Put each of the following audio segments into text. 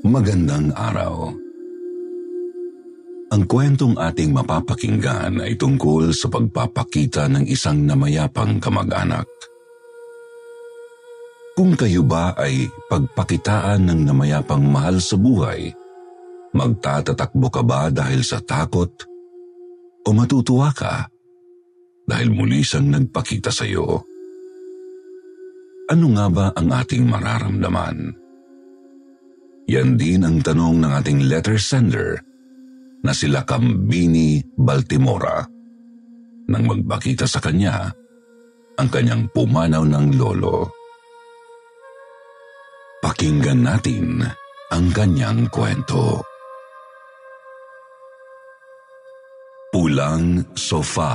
Magandang araw. Ang kwentong ating mapapakinggan ay tungkol sa pagpapakita ng isang namayapang kamag-anak. Kung kayo ba ay pagpakitaan ng namayapang mahal sa buhay, magtatatakbo ka ba dahil sa takot o matutuwa ka dahil muli siyang nagpakita sa iyo? Ano nga ba ang ating mararamdaman? Yan din ang tanong ng ating letter sender na sila Kambini Baltimora nang magpakita sa kanya ang kanyang pumanaw ng lolo. Pakinggan natin ang kanyang kwento. Pulang Sofa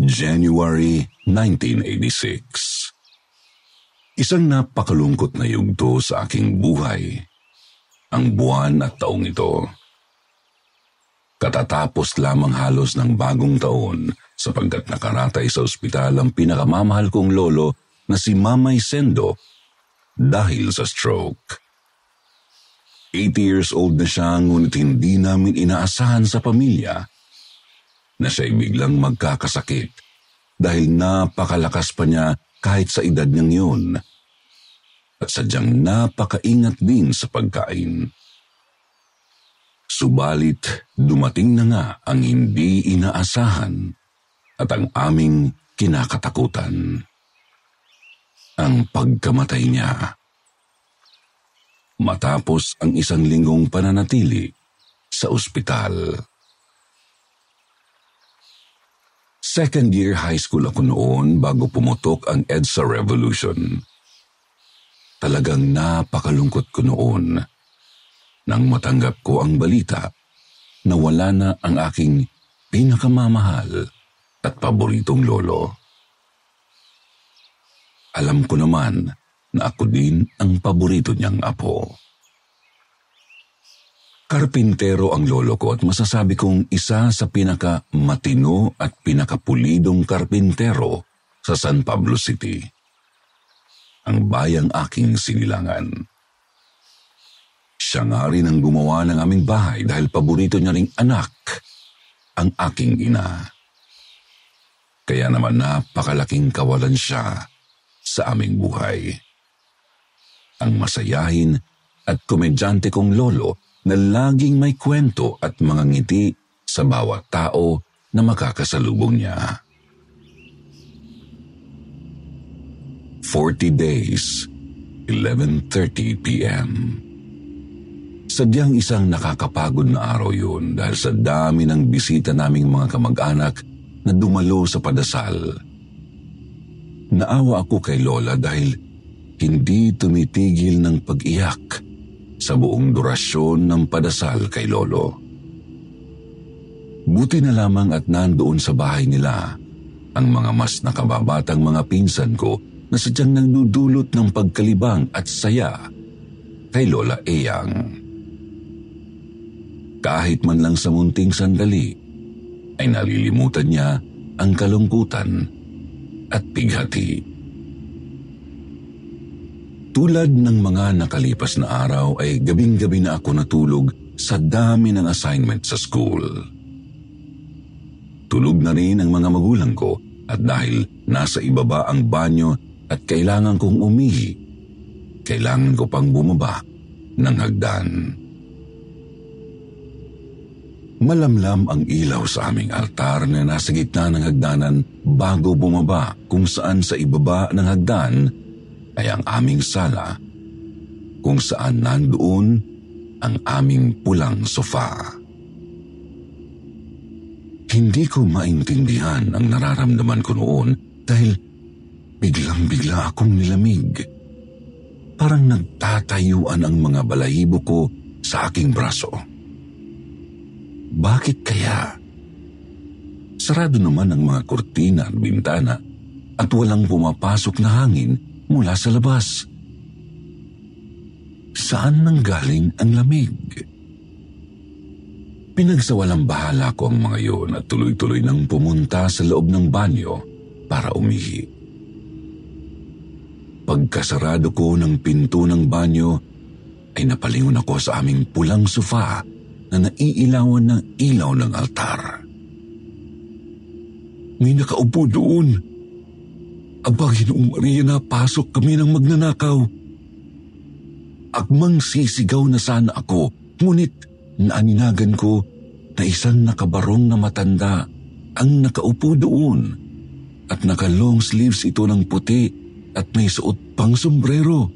January 1986 Isang napakalungkot na yugto sa aking buhay. Ang buwan at taong ito. Katatapos lamang halos ng bagong taon sapagkat nakaratay sa ospital ang pinakamamahal kong lolo na si Mamay Sendo dahil sa stroke. 80 years old na siya ngunit hindi namin inaasahan sa pamilya na siya'y biglang magkakasakit dahil napakalakas pa niya kahit sa edad niyang yun. At sadyang napakaingat din sa pagkain. Subalit dumating na nga ang hindi inaasahan at ang aming kinakatakutan. Ang pagkamatay niya. Matapos ang isang linggong pananatili sa ospital. Second year high school ako noon bago pumutok ang EDSA Revolution. Talagang napakalungkot ko noon nang matanggap ko ang balita na wala na ang aking pinakamamahal at paboritong lolo. Alam ko naman na ako din ang paborito niyang apo. Karpintero ang lolo ko at masasabi kong isa sa pinaka matino at pinakapulidong karpintero sa San Pablo City. Ang bayang aking sinilangan. Siya nga rin ang gumawa ng aming bahay dahil paborito niya ring anak, ang aking ina. Kaya naman napakalaking kawalan siya sa aming buhay. Ang masayahin at komedyante kong lolo na laging may kwento at mga ngiti sa bawat tao na makakasalubong niya. 40 days, 11.30 p.m. Sadyang isang nakakapagod na araw yun dahil sa dami ng bisita naming mga kamag-anak na dumalo sa padasal. Naawa ako kay Lola dahil hindi tumitigil ng pag-iyak sa buong durasyon ng padasal kay Lolo. Buti na lamang at nandoon sa bahay nila ang mga mas nakababatang mga pinsan ko na sadyang nagdudulot ng pagkalibang at saya kay Lola Eyang. Kahit man lang sa munting sandali, ay nalilimutan niya ang kalungkutan at pighati. Tulad ng mga nakalipas na araw ay gabing-gabi na ako natulog sa dami ng assignment sa school. Tulog na rin ang mga magulang ko at dahil nasa ibaba ang banyo at kailangan kong umihi, kailangan ko pang bumaba ng hagdan. Malamlam ang ilaw sa aming altar na nasa gitna ng hagdanan bago bumaba kung saan sa ibaba ng hagdan ay ang aming sala kung saan nandoon ang aming pulang sofa. Hindi ko maintindihan ang nararamdaman ko noon dahil biglang-bigla akong nilamig. Parang nagtatayuan ang mga balahibo ko sa aking braso. Bakit kaya? Sarado naman ang mga kurtina at bintana at walang pumapasok na hangin mula sa labas. Saan nanggaling ang lamig? Pinagsawalang bahala ko ang mga yun at tuloy-tuloy nang pumunta sa loob ng banyo para umihi. Pagkasarado ko ng pinto ng banyo, ay napalingon ako sa aming pulang sofa na naiilawan ng ilaw ng altar. May nakaupo doon. Aba, Ginoong Maria, napasok kami ng magnanakaw. Akmang sisigaw na sana ako, ngunit naaninagan ko na isang nakabarong na matanda ang nakaupo doon at naka-long sleeves ito ng puti at may suot pang sombrero.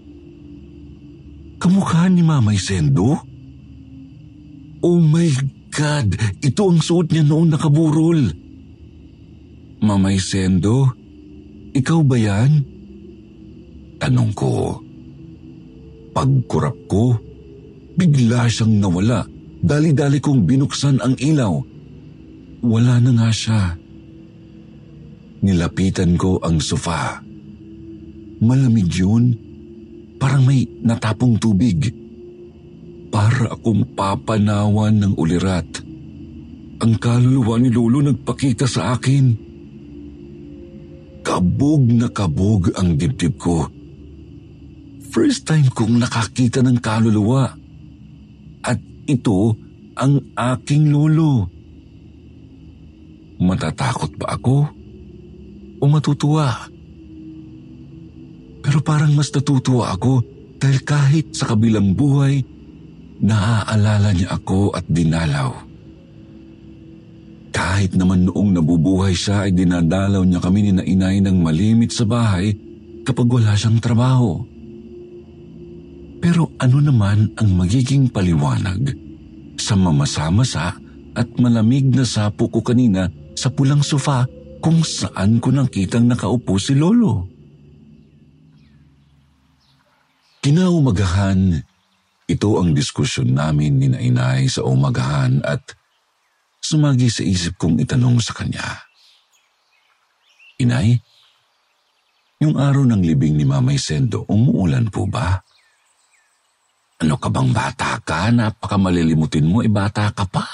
Kamukha ni Mamay Sendo? Oh my God! Ito ang suot niya noong nakaburol. Mamay Sendo? Ikaw ba yan? Tanong ko. Pagkurap ko, bigla siyang nawala. Dali-dali kong binuksan ang ilaw. Wala na nga siya. Nilapitan ko ang sofa. Malamig yun. Parang may natapong tubig. Para akong papanawan ng ulirat. Ang kaluluwa ni Lolo nagpakita sa akin. Kabog na kabog ang dibdib ko. First time kong nakakita ng kaluluwa. At ito ang aking lolo. Matatakot ba ako? O matutuwa? Pero parang mas natutuwa ako dahil kahit sa kabilang buhay, naaalala niya ako at dinalaw. Kahit naman noong nabubuhay siya ay dinadalaw niya kami ni nainay ng malimit sa bahay kapag wala siyang trabaho. Pero ano naman ang magiging paliwanag sa mamasa-masa at malamig na sapo ko kanina sa pulang sofa kung saan ko nakitang nakaupo si Lolo? Kinaumagahan, ito ang diskusyon namin ni Nainay sa umagahan at sumagi sa isip kong itanong sa kanya. Inay, yung araw ng libing ni Mamay Sendo, umuulan po ba? Ano ka bang bata ka? Napakamalilimutin mo, e bata ka pa.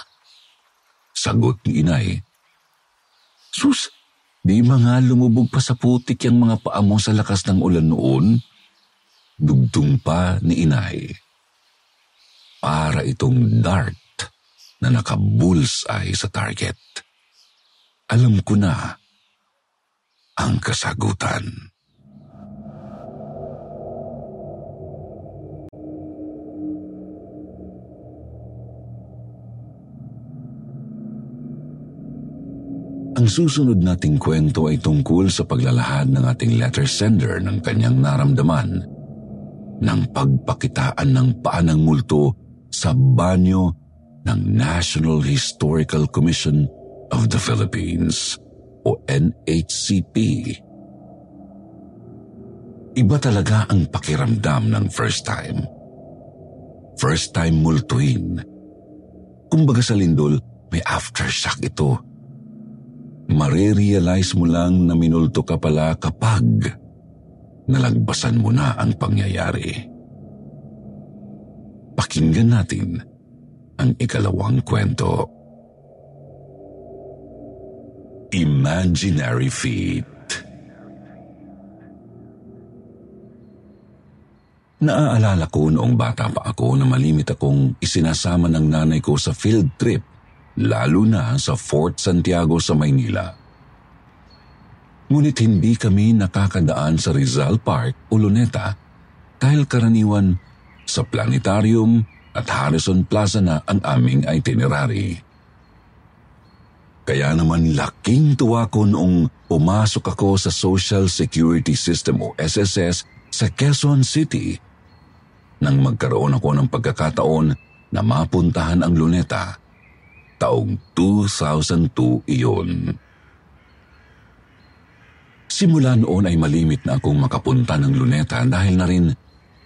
Sagot ni inay. Sus, di mga lumubog pa sa putik yung mga paa mo sa lakas ng ulan noon? Dugtong pa ni inay. Para itong dart na naka-bullseye sa target. Alam ko na ang kasagutan. Ang susunod nating kwento ay tungkol sa paglalahad ng ating letter sender ng kanyang naramdaman ng pagpakitaan ng paanang multo sa banyo ng National Historical Commission of the Philippines o NHCP. Iba talaga ang pakiramdam ng first time. First time multuin. Kumbaga sa lindol, may aftershock ito. Marirealize mo lang na minulto ka pala kapag nalagbasan mo na ang pangyayari. Pakinggan natin ang ikalawang kwento. Imaginary Feet Naaalala ko noong bata pa ako na malimit akong isinasama ng nanay ko sa field trip, lalo na sa Fort Santiago sa Maynila. Ngunit hindi kami nakakadaan sa Rizal Park o Luneta dahil karaniwan sa planetarium at Harrison Plaza na ang aming itinerary. Kaya naman laking tuwa ko noong pumasok ako sa Social Security System o SSS sa Quezon City nang magkaroon ako ng pagkakataon na mapuntahan ang luneta Taong 2002 iyon. Simula noon ay malimit na akong makapunta ng luneta dahil na rin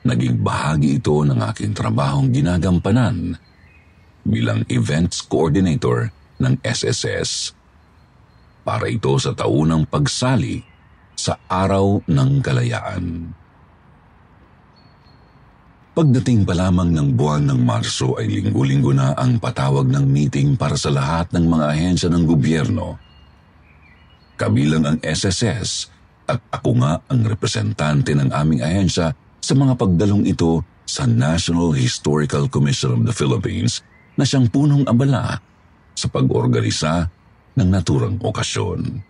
naging bahagi ito ng aking trabahong ginagampanan bilang events coordinator ng SSS. Para ito sa taunang pagsali sa Araw ng Kalayaan. Pagdating pa lamang ng buwan ng Marso ay linggo-linggo na ang patawag ng meeting para sa lahat ng mga ahensya ng gobyerno kabilang ang SSS at ako nga ang representante ng aming ahensya sa mga pagdalong ito sa National Historical Commission of the Philippines na siyang punong abala sa pag-organisa ng naturang okasyon.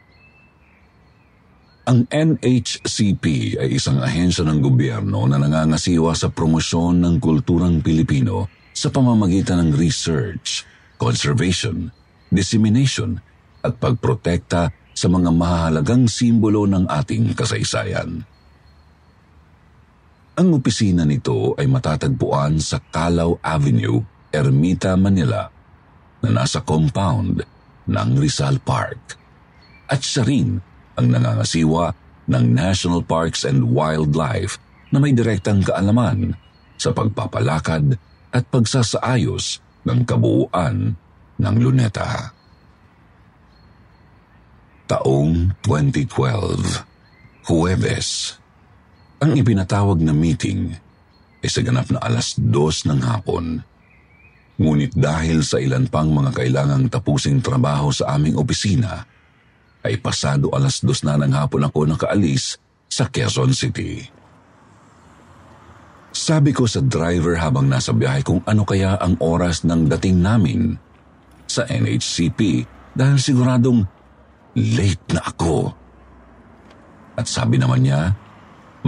Ang NHCP ay isang ahensya ng gobyerno na nangangasiwa sa promosyon ng kulturang Pilipino sa pamamagitan ng research, conservation, dissemination at pagprotekta sa mga mahalagang simbolo ng ating kasaysayan. Ang opisina nito ay matatagpuan sa Calao Avenue, Ermita, Manila, na nasa compound ng Rizal Park. At siya rin ang nangangasiwa ng National Parks and Wildlife na may direktang kaalaman sa pagpapalakad at pagsasaayos ng kabuuan ng luneta. Taong 2012, Huwebes. Ang ipinatawag na meeting ay sa ganap na alas dos ng hapon. Ngunit dahil sa ilan pang mga kailangang tapusing trabaho sa aming opisina, ay pasado alas dos na ng hapon ako nakaalis sa Quezon City. Sabi ko sa driver habang nasa biyahe kung ano kaya ang oras ng dating namin sa NHCP dahil siguradong late na ako. At sabi naman niya,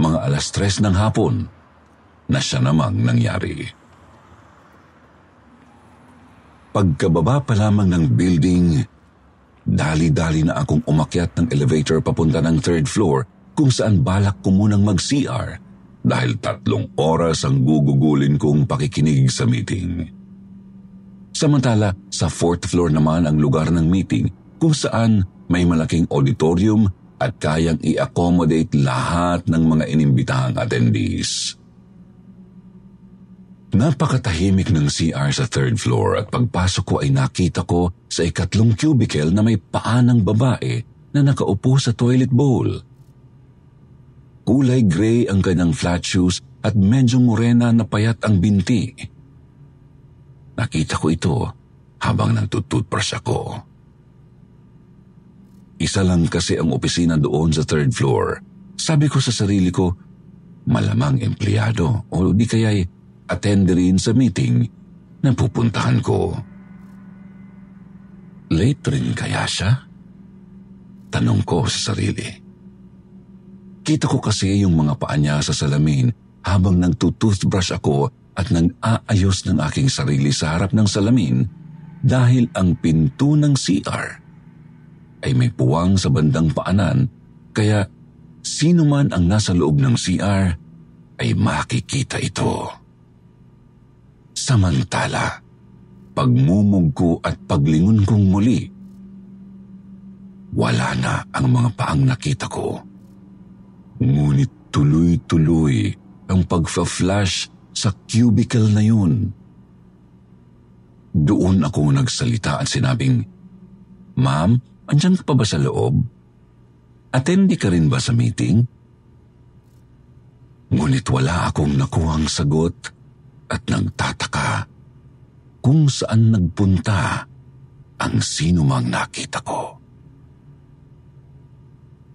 mga alas tres ng hapon na siya namang nangyari. Pagkababa pa lamang ng building, dali-dali na akong umakyat ng elevator papunta ng third floor kung saan balak ko munang mag-CR dahil tatlong oras ang gugugulin kong pakikinig sa meeting. Samantala, sa fourth floor naman ang lugar ng meeting kung saan may malaking auditorium at kayang i-accommodate lahat ng mga inimbitahang attendees. Napakatahimik ng CR sa third floor at pagpasok ko ay nakita ko sa ikatlong cubicle na may paanang babae na nakaupo sa toilet bowl. Kulay gray ang kanyang flat shoes at medyo morena na payat ang binti. Nakita ko ito habang nagtututbrush ako. Isa lang kasi ang opisina doon sa third floor. Sabi ko sa sarili ko, malamang empleyado o di kaya'y attend rin sa meeting na pupuntahan ko. Late rin kaya siya? Tanong ko sa sarili. Kita ko kasi yung mga paa niya sa salamin habang nagtutoothbrush ako at nag-aayos ng aking sarili sa harap ng salamin dahil ang pinto ng CR ay may puwang sa bandang paanan kaya sino man ang nasa loob ng CR ay makikita ito. Samantala, pagmumog ko at paglingon kong muli, wala na ang mga paang nakita ko. Ngunit tuloy-tuloy ang pagfa-flash sa cubicle na yun. Doon ako nagsalita at sinabing, Ma'am, Andiyan ka pa ba sa loob? Attende ka rin ba sa meeting? Ngunit wala akong nakuhang sagot at nagtataka kung saan nagpunta ang sino mang nakita ko.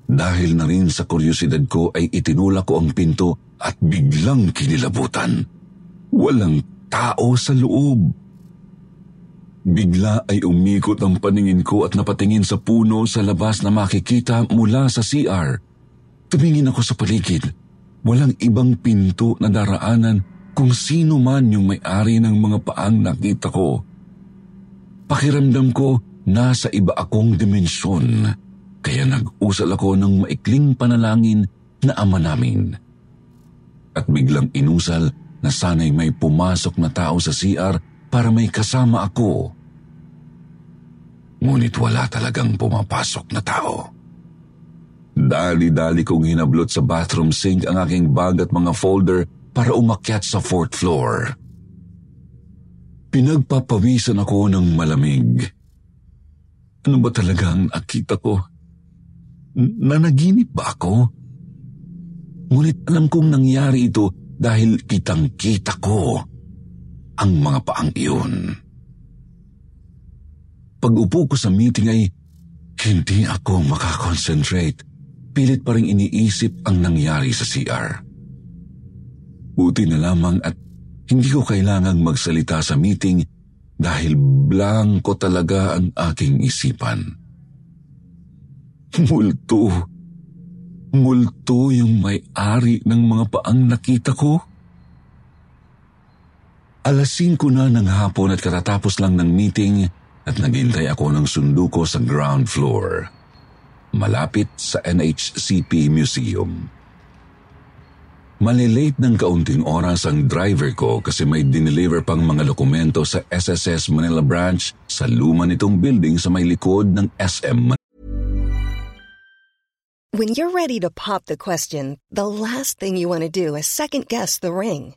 Dahil na rin sa kuryosidad ko ay itinulak ko ang pinto at biglang kinilabutan. Walang tao sa loob. Bigla ay umikot ang paningin ko at napatingin sa puno sa labas na makikita mula sa CR. Tumingin ako sa paligid. Walang ibang pinto na daraanan kung sino man yung may-ari ng mga paang nakita ko. Pakiramdam ko nasa iba akong dimensyon, kaya nag-usal ako ng maikling panalangin na ama namin. At biglang inusal na sana'y may pumasok na tao sa CR para may kasama ako. Ngunit wala talagang pumapasok na tao. Dali-dali kong hinablot sa bathroom sink ang aking bag at mga folder para umakyat sa fourth floor. Pinagpapawisan ako ng malamig. Ano ba talaga ang nakita ko? Nanaginip ba ako? Ngunit alam kong nangyari ito dahil kitang-kita ko ang mga paang iyon. Pag-upo ko sa meeting ay hindi ako makakonsentrate. Pilit pa rin iniisip ang nangyari sa CR. Buti na lamang at hindi ko kailangang magsalita sa meeting dahil blanko talaga ang aking isipan. Multo. Multo yung may-ari ng mga paang nakita ko. Alas 5 na ng hapon at katatapos lang ng meeting at naghintay ako ng sundo ko sa ground floor, malapit sa NHCP Museum. Malilate ng kaunting oras ang driver ko kasi may dineliver pang mga dokumento sa SSS Manila Branch sa luma nitong building sa may likod ng SM When you're ready to pop the question, the last thing you want to do is second guess the ring.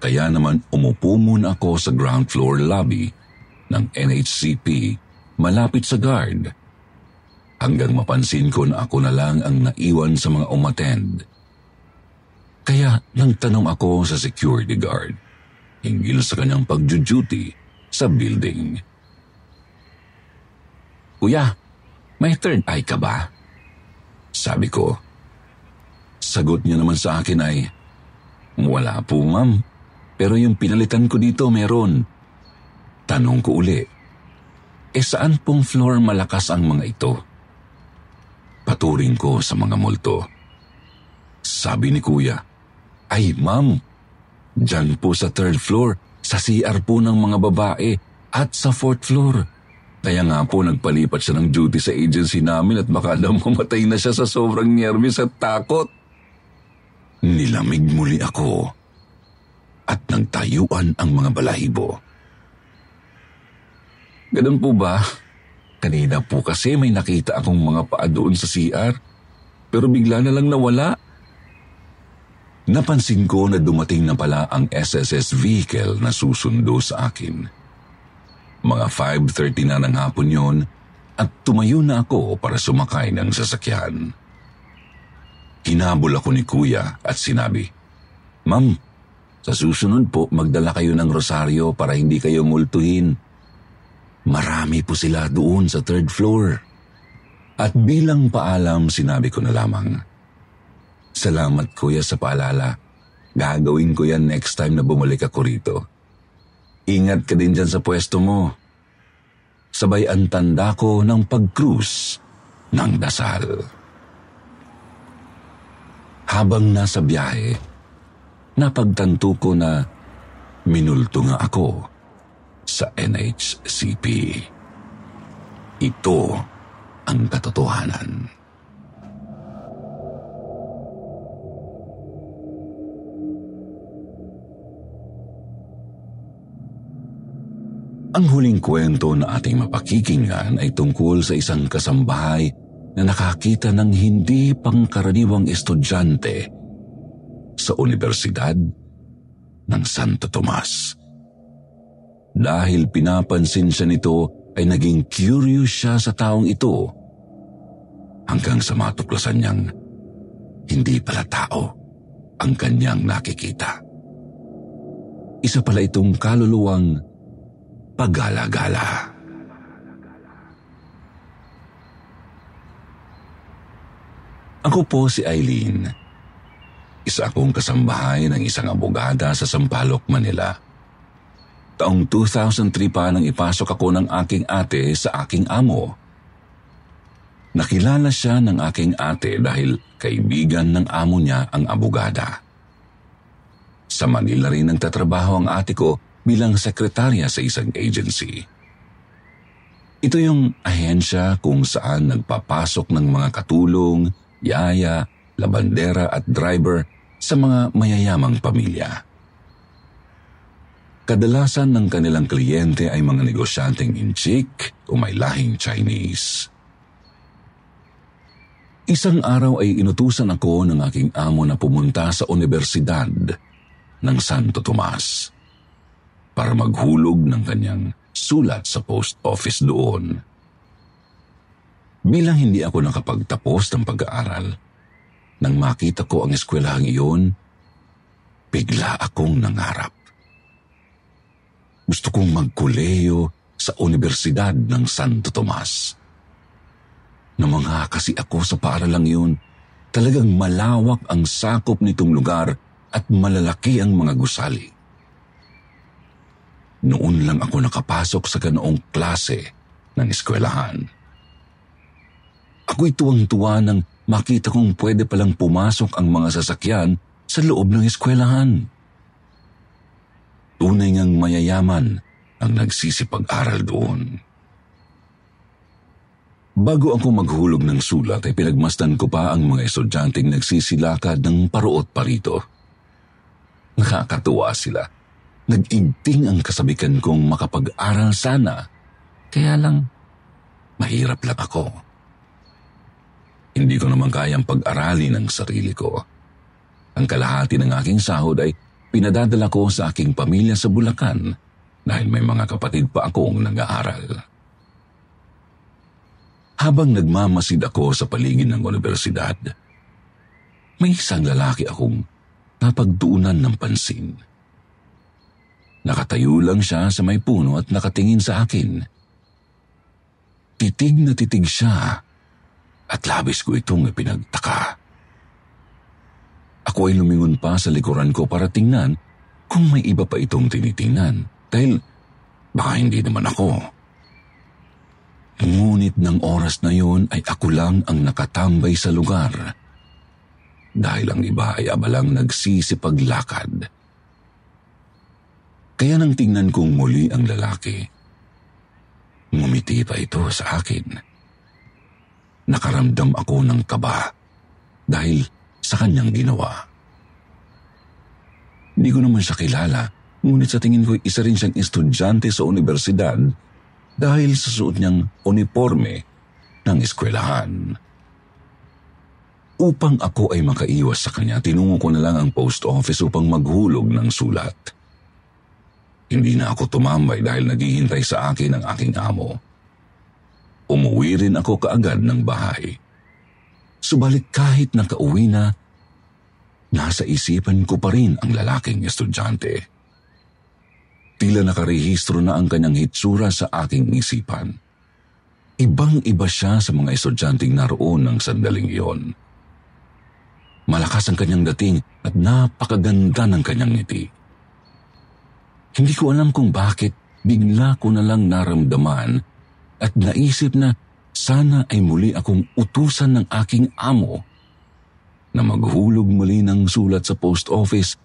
Kaya naman umupo muna ako sa ground floor lobby ng NHCP malapit sa guard hanggang mapansin ko na ako na lang ang naiwan sa mga umattend. Kaya nang tanong ako sa security guard hinggil sa kanyang pagjuduty sa building. Kuya, may third eye ka ba? Sabi ko. Sagot niya naman sa akin ay, wala po, ma'am. Pero yung pinalitan ko dito meron. Tanong ko uli. E saan pong floor malakas ang mga ito? Paturing ko sa mga multo. Sabi ni kuya, ay ma'am, dyan po sa third floor, sa CR po ng mga babae at sa fourth floor. Kaya nga po nagpalipat siya ng duty sa agency namin at baka daw mamatay na siya sa sobrang nervous at takot. Nilamig muli ako at nagtayuan ang mga balahibo. Ganun po ba? Kanina po kasi may nakita akong mga paa doon sa CR pero bigla na lang nawala. Napansin ko na dumating na pala ang SSS vehicle na susundo sa akin. Mga 5.30 na ng hapon yon at tumayo na ako para sumakay ng sasakyan. Hinabol ako ni kuya at sinabi, Ma'am, sa susunod po magdala kayo ng rosaryo para hindi kayo multuhin. Marami po sila doon sa third floor. At bilang paalam sinabi ko na lamang, Salamat kuya sa paalala. Gagawin ko yan next time na bumalik ako rito. Ingat ka din dyan sa pwesto mo. Sabay ang tanda ko ng pag-cruise ng dasal. Habang nasa biyahe, napagtanto ko na minulto nga ako sa NHCP. Ito ang katotohanan. Ang huling kwento na ating mapakikinggan ay tungkol sa isang kasambahay na nakakita ng hindi pangkaraniwang estudyante sa Universidad ng Santo Tomas. Dahil pinapansin siya nito ay naging curious siya sa taong ito hanggang sa matuklasan niyang hindi pala tao ang kanyang nakikita. Isa pala itong kaluluwang pagala-gala. Ako po si Eileen. Isa akong kasambahay ng isang abogada sa Sampaloc, Manila. Taong 2003 pa nang ipasok ako ng aking ate sa aking amo. Nakilala siya ng aking ate dahil kaibigan ng amo niya ang abogada. Sa Manila rin nagtatrabaho ang ate ko bilang sekretarya sa isang agency. Ito yung ahensya kung saan nagpapasok ng mga katulong, yaya, labandera at driver sa mga mayayamang pamilya. Kadalasan ng kanilang kliyente ay mga negosyanteng inchik o may lahing Chinese. Isang araw ay inutusan ako ng aking amo na pumunta sa Universidad ng Santo Tomas para maghulog ng kanyang sulat sa post office doon. Bilang hindi ako nakapagtapos ng pag-aaral, nang makita ko ang eskwelahang iyon, bigla akong nangarap. Gusto kong magkuleyo sa Universidad ng Santo Tomas. Namangha kasi ako sa paaralang iyon, talagang malawak ang sakop nitong lugar at malalaki ang mga gusali. Noon lang ako nakapasok sa ganoong klase ng eskwelahan. Ako'y tuwang-tuwa nang makita kong pwede palang pumasok ang mga sasakyan sa loob ng eskwelahan. Tunay ngang mayayaman ang nagsisipag-aral doon. Bago ako maghulog ng sulat ay pinagmasdan ko pa ang mga estudyanteng nagsisilakad ng paruot parito. Nakakatuwa sila. Nag-igting ang kasabikan kong makapag-aral sana, kaya lang mahirap lang ako. Hindi ko naman kayang pag-aralin ang sarili ko. Ang kalahati ng aking sahod ay pinadadala ko sa aking pamilya sa Bulacan dahil may mga kapatid pa akong nag-aaral. Habang nagmamasid ako sa paligid ng universidad, may isang lalaki akong napagtuunan ng pansin. Nakatayo lang siya sa may puno at nakatingin sa akin. Titig na titig siya at labis ko itong ipinagtaka. Ako ay lumingon pa sa likuran ko para tingnan kung may iba pa itong tinitingnan dahil baka hindi naman ako. Ngunit ng oras na yun ay ako lang ang nakatambay sa lugar dahil ang iba ay abalang nagsisipaglakad. Kaya nang tingnan kong muli ang lalaki, ngumiti pa ito sa akin nakaramdam ako ng kaba dahil sa kanyang ginawa. Hindi ko naman siya kilala, ngunit sa tingin ko isa rin siyang estudyante sa universidad dahil sa suot niyang uniforme ng eskwelahan. Upang ako ay makaiwas sa kanya, tinungo ko na lang ang post office upang maghulog ng sulat. Hindi na ako tumambay dahil naghihintay sa akin ang aking amo. Umuwi rin ako kaagad ng bahay. Subalit kahit nakauwi na, nasa isipan ko pa rin ang lalaking estudyante. Tila nakarehistro na ang kanyang hitsura sa aking isipan. Ibang-iba siya sa mga estudyanteng naroon ng sandaling iyon. Malakas ang kanyang dating at napakaganda ng kanyang ngiti. Hindi ko alam kung bakit bigla ko na lang naramdaman at naisip na sana ay muli akong utusan ng aking amo na maghulog muli ng sulat sa post office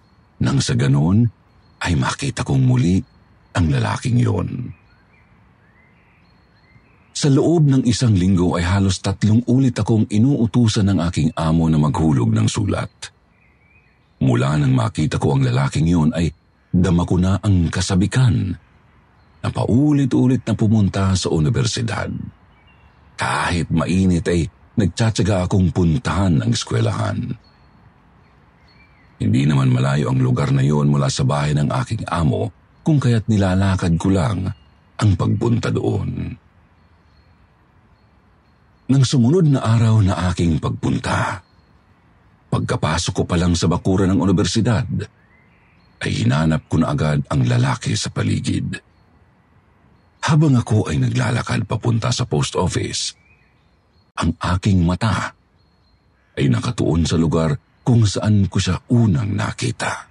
nang sa ganon ay makita kong muli ang lalaking yon. Sa loob ng isang linggo ay halos tatlong ulit akong inuutusan ng aking amo na maghulog ng sulat. Mula nang makita ko ang lalaking yon ay dama ko na ang kasabikan na paulit-ulit na pumunta sa universidad. Kahit mainit ay nagtsatsaga akong puntahan ang eskwelahan. Hindi naman malayo ang lugar na yon mula sa bahay ng aking amo kung kaya't nilalakad ko lang ang pagpunta doon. Nang sumunod na araw na aking pagpunta, pagkapasok ko pa lang sa bakura ng universidad, ay hinanap ko na agad ang lalaki sa paligid. Habang ako ay naglalakad papunta sa post office, ang aking mata ay nakatuon sa lugar kung saan ko siya unang nakita.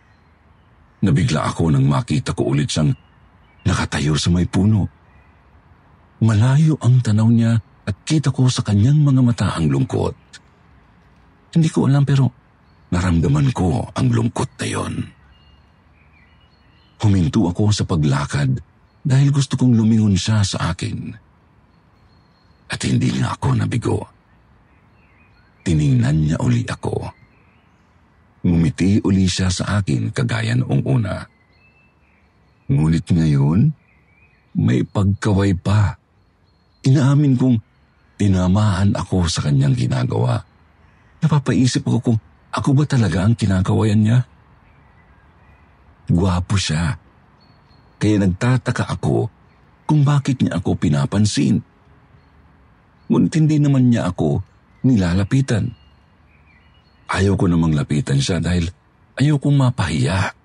Nabigla ako nang makita ko ulit siyang nakatayo sa may puno. Malayo ang tanaw niya at kita ko sa kanyang mga mata ang lungkot. Hindi ko alam pero naramdaman ko ang lungkot na yon. Huminto ako sa paglakad dahil gusto kong lumingon siya sa akin. At hindi nga ako nabigo. Tiningnan niya uli ako. Ngumiti uli siya sa akin kagaya noong una. Ngunit ngayon, may pagkaway pa. Inaamin kong tinamaan ako sa kanyang ginagawa. Napapaisip ako kung ako ba talaga ang kinagawayan niya? Gwapo siya. Kaya nagtataka ako kung bakit niya ako pinapansin. Ngunit hindi naman niya ako nilalapitan. Ayaw ko namang lapitan siya dahil ayaw kong mapahiya.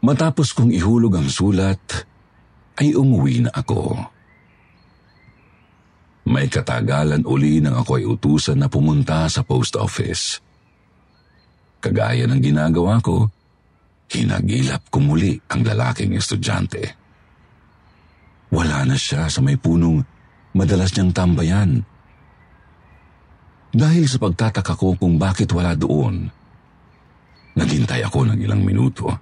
Matapos kong ihulog ang sulat, ay umuwi na ako. May katagalan uli nang ako ay utusan na pumunta sa post office. Kagaya ng ginagawa ko, hinagilap ko muli ang lalaking estudyante. Wala na siya sa may punong madalas niyang tambayan dahil sa pagtataka ko kung bakit wala doon, naghintay ako ng ilang minuto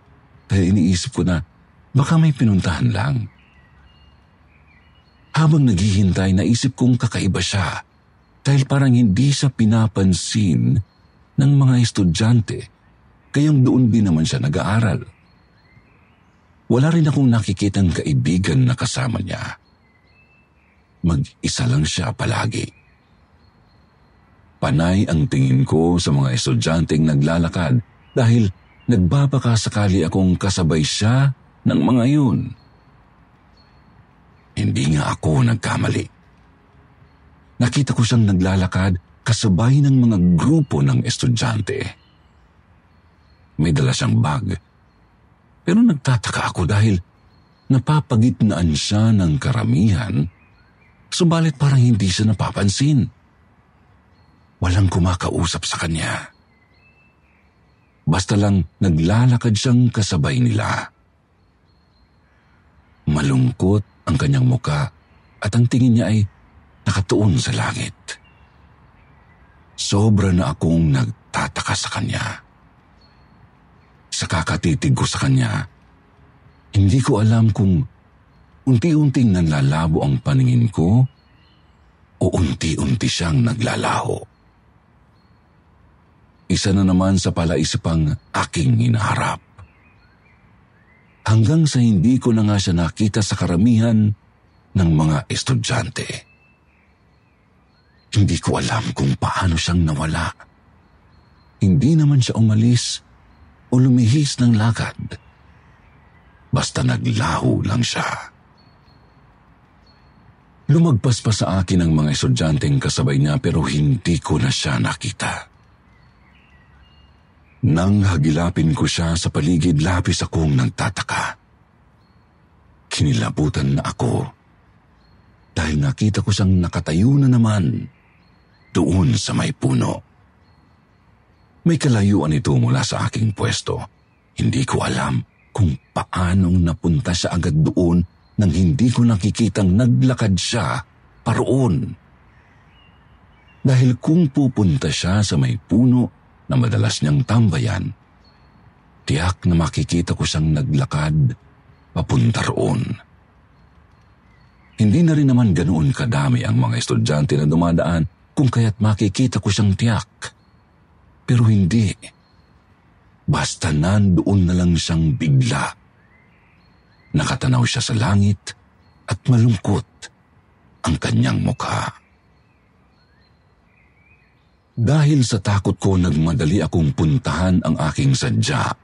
dahil iniisip ko na baka may pinuntahan lang. Habang naghihintay, naisip kong kakaiba siya dahil parang hindi siya pinapansin ng mga estudyante kayong doon din naman siya nag-aaral. Wala rin akong nakikitang kaibigan na kasama niya. Mag-isa lang siya palagi. Panay ang tingin ko sa mga estudyanteng naglalakad dahil nagbabaka sakali akong kasabay siya ng mga yun. Hindi nga ako nagkamali. Nakita ko siyang naglalakad kasabay ng mga grupo ng estudyante. May dala siyang bag. Pero nagtataka ako dahil napapagitnaan siya ng karamihan, subalit parang hindi siya napapansin. Walang kumakausap sa kanya. Basta lang naglalakad siyang kasabay nila. Malungkot ang kanyang muka at ang tingin niya ay nakatuon sa langit. Sobra na akong nagtataka sa kanya. Sa kakatitig ko sa kanya, hindi ko alam kung unti-unting nanlalabo ang paningin ko o unti-unti siyang naglalaho. Isa na naman sa palaisipang aking hinaharap. Hanggang sa hindi ko na nga siya nakita sa karamihan ng mga estudyante. Hindi ko alam kung paano siyang nawala. Hindi naman siya umalis o lumihis ng lakad. Basta naglaho lang siya. Lumagpas pa sa akin ang mga estudyanteng kasabay niya pero hindi ko na siya nakita. Nang hagilapin ko siya sa paligid, lapis akong nagtataka. Kinilabutan na ako dahil nakita ko siyang nakatayo na naman doon sa may puno. May kalayuan ito mula sa aking pwesto. Hindi ko alam kung paanong napunta siya agad doon nang hindi ko nakikitang naglakad siya paroon. Dahil kung pupunta siya sa may puno, na madalas niyang tambayan, tiyak na makikita ko siyang naglakad papunta roon. Hindi na rin naman ganoon kadami ang mga estudyante na dumadaan kung kaya't makikita ko siyang tiyak. Pero hindi. Basta nandoon na lang siyang bigla. Nakatanaw siya sa langit at malungkot ang kanyang mukha. Dahil sa takot ko nagmadali akong puntahan ang aking sadya.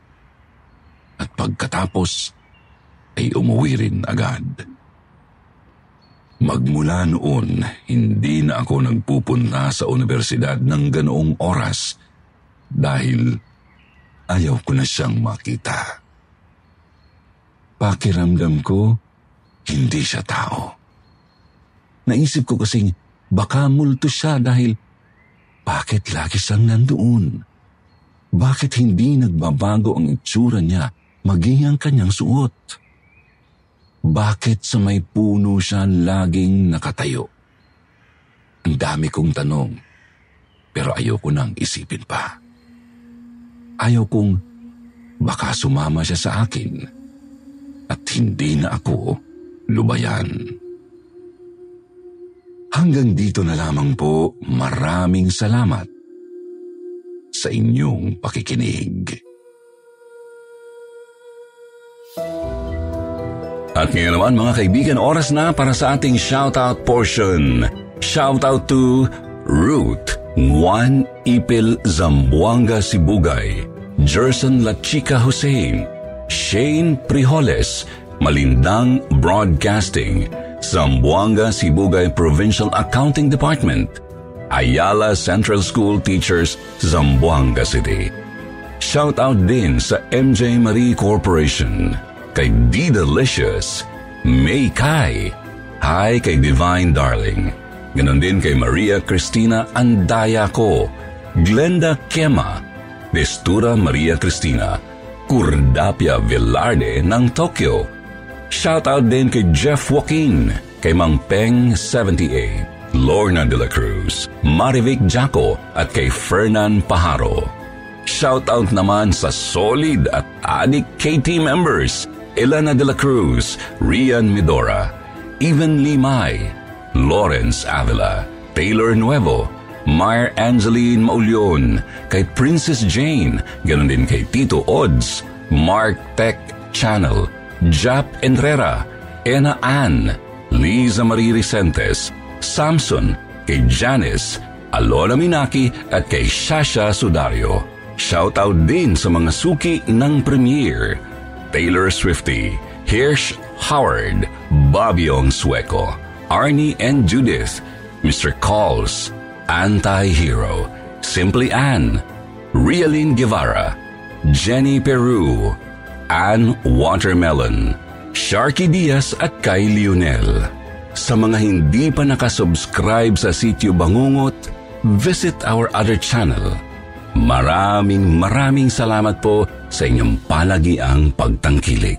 At pagkatapos ay umuwi rin agad. Magmula noon, hindi na ako nagpupunta sa universidad ng ganoong oras dahil ayaw ko na siyang makita. Pakiramdam ko, hindi siya tao. Naisip ko kasing baka multo siya dahil bakit lagi siyang nandoon? Bakit hindi nagbabago ang itsura niya maging ang kanyang suot? Bakit sa may puno siya laging nakatayo? Ang dami kong tanong, pero ayoko nang isipin pa. Ayaw kong baka sumama siya sa akin at hindi na ako lubayan. Hanggang dito na lamang po, maraming salamat sa inyong pakikinig. At ngayon naman mga kaibigan, oras na para sa ating shoutout portion. Shoutout to Ruth, Juan Ipil Zamboanga Sibugay, Jerson La Chica Hussein, Shane Priholes, Malindang Broadcasting, Zamboanga Sibugay Provincial Accounting Department, Ayala Central School Teachers, Zamboanga City. Shoutout din sa MJ Marie Corporation, kay D Delicious, May Kai, hi kay Divine Darling, ganon din kay Maria Cristina Andayako, Glenda Kema, Destura Maria Cristina, Kurdapia Villarde ng Tokyo. Shoutout din kay Jeff Joaquin, kay Mang Peng 78, Lorna de la Cruz, Marivic Jaco at kay Fernan Paharo. Shoutout naman sa solid at adik KT members Elena de la Cruz, Rian Midora, Even Limay, Lawrence Avila, Taylor Nuevo, Mar Angeline Maulion, kay Princess Jane, ganon din kay Tito Odds, Mark Tech Channel, Jap Enrera, Ena Ann, Liza Marie Recentes, Samson, kay Janice, Alona Minaki at kay Shasha Sudario. Shoutout din sa mga suki ng premiere. Taylor Swifty, Hirsch Howard, Babiong Sueco, Arnie and Judith, Mr. Calls, Anti-Hero, Simply Ann, Rialyn Guevara, Jenny Peru, Ann Watermelon, Sharky Diaz at kay Lionel. Sa mga hindi pa nakasubscribe sa sityo Bangungot, visit our other channel – Maraming maraming salamat po sa inyong palagiang pagtangkilik.